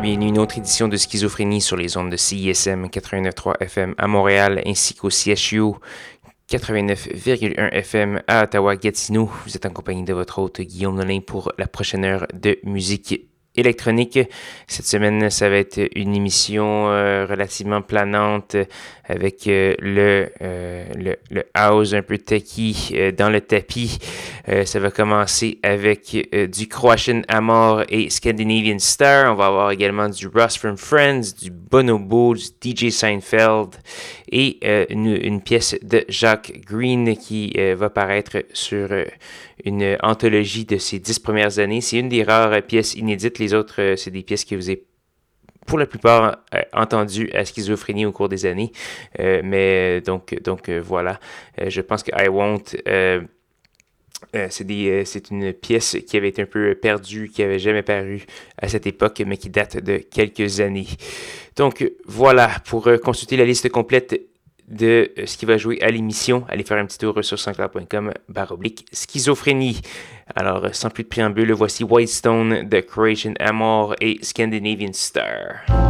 Bienvenue à une autre édition de Schizophrénie sur les ondes de CISM 89.3 FM à Montréal ainsi qu'au CHU 89,1 FM à Ottawa-Gatineau. Vous êtes en compagnie de votre hôte Guillaume Nolin pour la prochaine heure de musique électronique. Cette semaine, ça va être une émission euh, relativement planante avec euh, le, euh, le, le, house un peu techy dans le tapis. ça va commencer avec du Croatian Amor et Scandinavian Star. On va avoir également du Ross from Friends, du Bonobo, du DJ Seinfeld et une, une, pièce de Jacques Green qui va paraître sur une anthologie de ses dix premières années. C'est une des rares pièces inédites. Les autres, euh, c'est des pièces que vous avez pour la plupart euh, entendues à schizophrénie au cours des années. Euh, mais donc, donc voilà, je pense que I Won't. c'est une pièce qui avait été un peu perdue, qui avait jamais paru à cette époque, mais qui date de quelques années. Donc voilà, pour consulter la liste complète de euh, ce qui va jouer à l'émission, allez faire un petit tour sur sanscloud.com baroblique schizophrénie. Alors, sans plus de préambule, voici Whitestone The Croatian Amor et Scandinavian Star.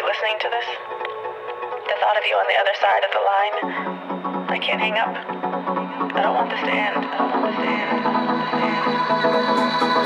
you listening to this? The thought of you on the other side of the line. I can't hang up. I don't want this to end. I don't want this to end. I don't want this to end.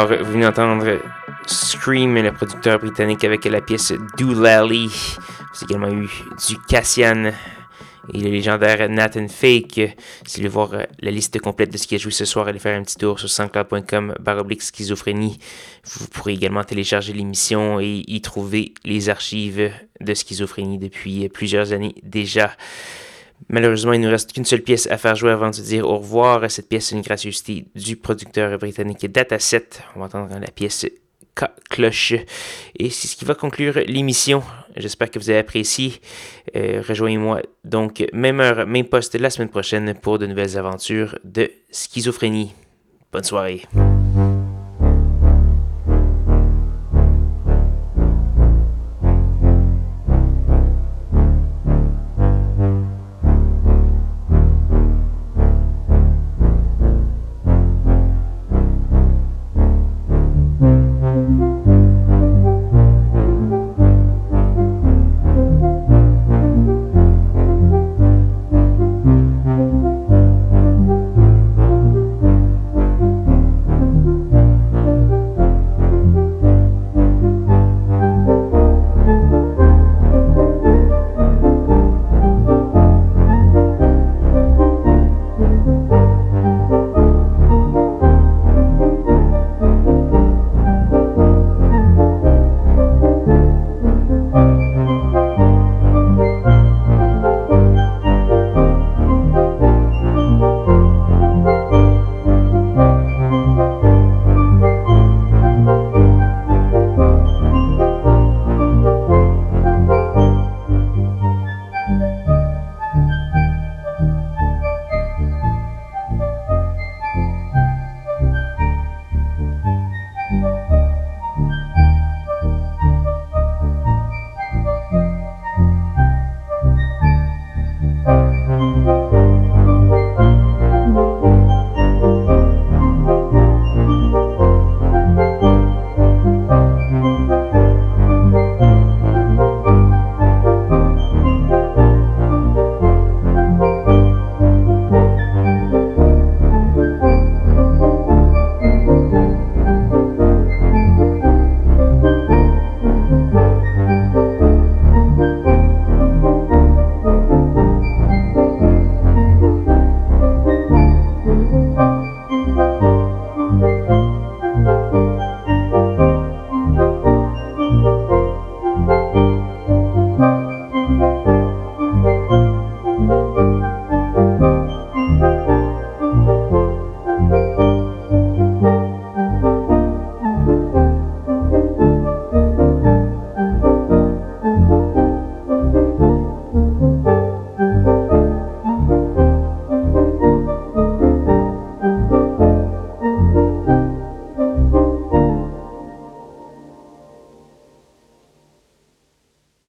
Alors, vous venez d'entendre Scream, le producteur britannique, avec la pièce Doolally. Vous avez également eu du Cassian et le légendaire Nathan Fake. Si vous voulez voir euh, la liste complète de ce qui a joué ce soir, allez faire un petit tour sur sanscloud.com baroblique schizophrénie. Vous pourrez également télécharger l'émission et y trouver les archives de schizophrénie depuis plusieurs années déjà. Malheureusement, il ne nous reste qu'une seule pièce à faire jouer avant de dire au revoir. Cette pièce est une gracieuseté du producteur britannique Dataset. On va entendre la pièce cloche. Et c'est ce qui va conclure l'émission. J'espère que vous avez apprécié. Euh, rejoignez-moi donc même heure, même poste la semaine prochaine pour de nouvelles aventures de schizophrénie. Bonne soirée.